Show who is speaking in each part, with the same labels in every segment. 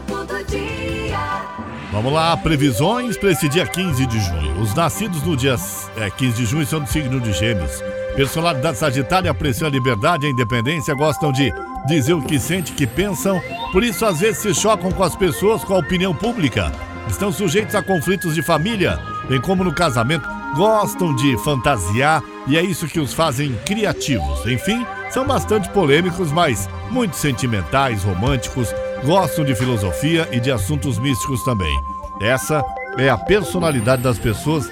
Speaker 1: Horóscopo do dia.
Speaker 2: Vamos lá, previsões para esse dia 15 de junho. Os nascidos no dia é, 15 de junho são do signo de Gêmeos. Personalidade sagitária apreciam a liberdade e a independência, gostam de dizer o que sentem, que pensam, por isso às vezes se chocam com as pessoas, com a opinião pública. Estão sujeitos a conflitos de família, bem como no casamento, gostam de fantasiar e é isso que os fazem criativos. Enfim, são bastante polêmicos, mas muito sentimentais, românticos, gostam de filosofia e de assuntos místicos também. Essa é a personalidade das pessoas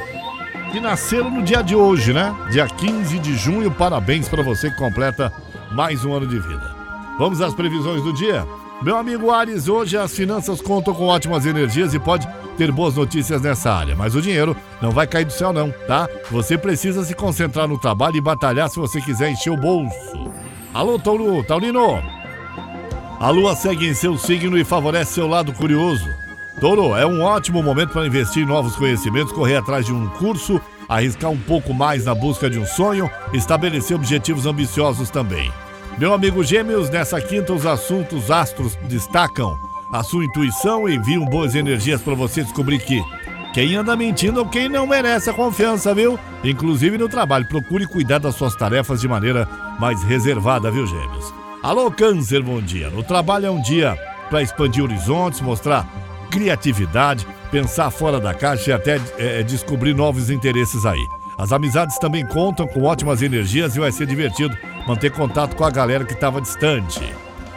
Speaker 2: que nasceram no dia de hoje, né? Dia 15 de junho. Parabéns para você que completa mais um ano de vida. Vamos às previsões do dia? Meu amigo Ares, hoje as finanças contam com ótimas energias e pode ter boas notícias nessa área, mas o dinheiro não vai cair do céu não, tá? Você precisa se concentrar no trabalho e batalhar se você quiser encher o bolso. Alô, Tauro, Taurino! A lua segue em seu signo e favorece seu lado curioso. Touro, é um ótimo momento para investir em novos conhecimentos, correr atrás de um curso, arriscar um pouco mais na busca de um sonho, estabelecer objetivos ambiciosos também. Meu amigo Gêmeos, nessa quinta os assuntos astros destacam a sua intuição e enviam boas energias para você descobrir que quem anda mentindo ou quem não merece a confiança, viu? Inclusive no trabalho, procure cuidar das suas tarefas de maneira mais reservada, viu, Gêmeos? Alô, Câncer, bom dia. No trabalho é um dia para expandir horizontes, mostrar criatividade, pensar fora da caixa e até é, descobrir novos interesses aí. As amizades também contam com ótimas energias e vai ser divertido manter contato com a galera que estava distante.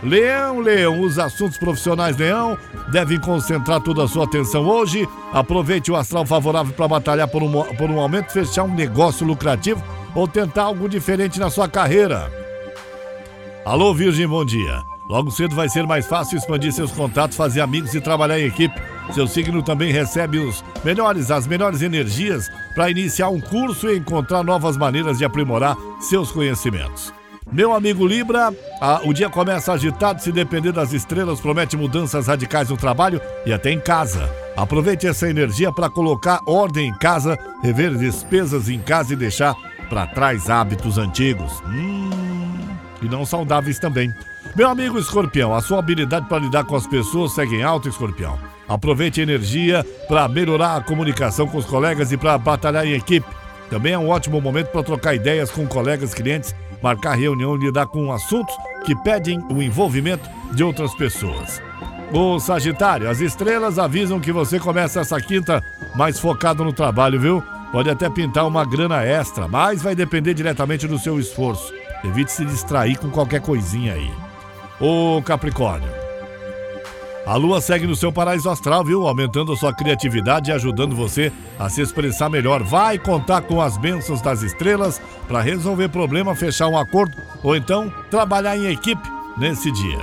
Speaker 2: Leão, Leão, os assuntos profissionais, Leão, devem concentrar toda a sua atenção hoje. Aproveite o astral favorável para batalhar por um, por um aumento, fechar um negócio lucrativo ou tentar algo diferente na sua carreira. Alô, Virgem, bom dia. Logo cedo vai ser mais fácil expandir seus contatos, fazer amigos e trabalhar em equipe. Seu signo também recebe os melhores, as melhores energias para iniciar um curso e encontrar novas maneiras de aprimorar seus conhecimentos. Meu amigo Libra, a, o dia começa agitado, se depender das estrelas, promete mudanças radicais no trabalho e até em casa. Aproveite essa energia para colocar ordem em casa, rever despesas em casa e deixar para trás hábitos antigos. Hum, e não saudáveis também. Meu amigo Escorpião, a sua habilidade para lidar com as pessoas segue em alto, Escorpião. Aproveite a energia para melhorar a comunicação com os colegas e para batalhar em equipe. Também é um ótimo momento para trocar ideias com colegas, clientes, marcar reunião e lidar com assuntos que pedem o envolvimento de outras pessoas. O Sagitário, as estrelas avisam que você começa essa quinta mais focado no trabalho, viu? Pode até pintar uma grana extra, mas vai depender diretamente do seu esforço. Evite se distrair com qualquer coisinha aí. O Capricórnio. A lua segue no seu paraíso astral, viu? Aumentando a sua criatividade e ajudando você a se expressar melhor. Vai contar com as bênçãos das estrelas para resolver problema, fechar um acordo ou então trabalhar em equipe nesse dia.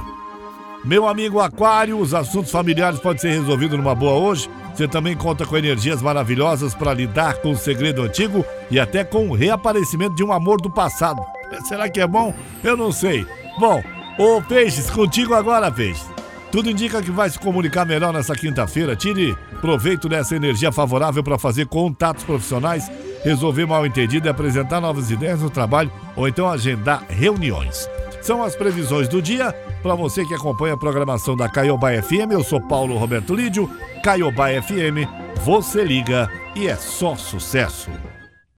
Speaker 2: Meu amigo Aquário, os assuntos familiares podem ser resolvidos numa boa hoje. Você também conta com energias maravilhosas para lidar com o segredo antigo e até com o reaparecimento de um amor do passado. Será que é bom? Eu não sei. Bom, ô Peixes, contigo agora, Peixes. Tudo indica que vai se comunicar melhor nessa quinta-feira. Tire proveito dessa energia favorável para fazer contatos profissionais, resolver mal entendido e apresentar novas ideias no trabalho ou então agendar reuniões. São as previsões do dia. Para você que acompanha a programação da Caiobá FM, eu sou Paulo Roberto Lídio. Caiobá FM, você liga e é só sucesso.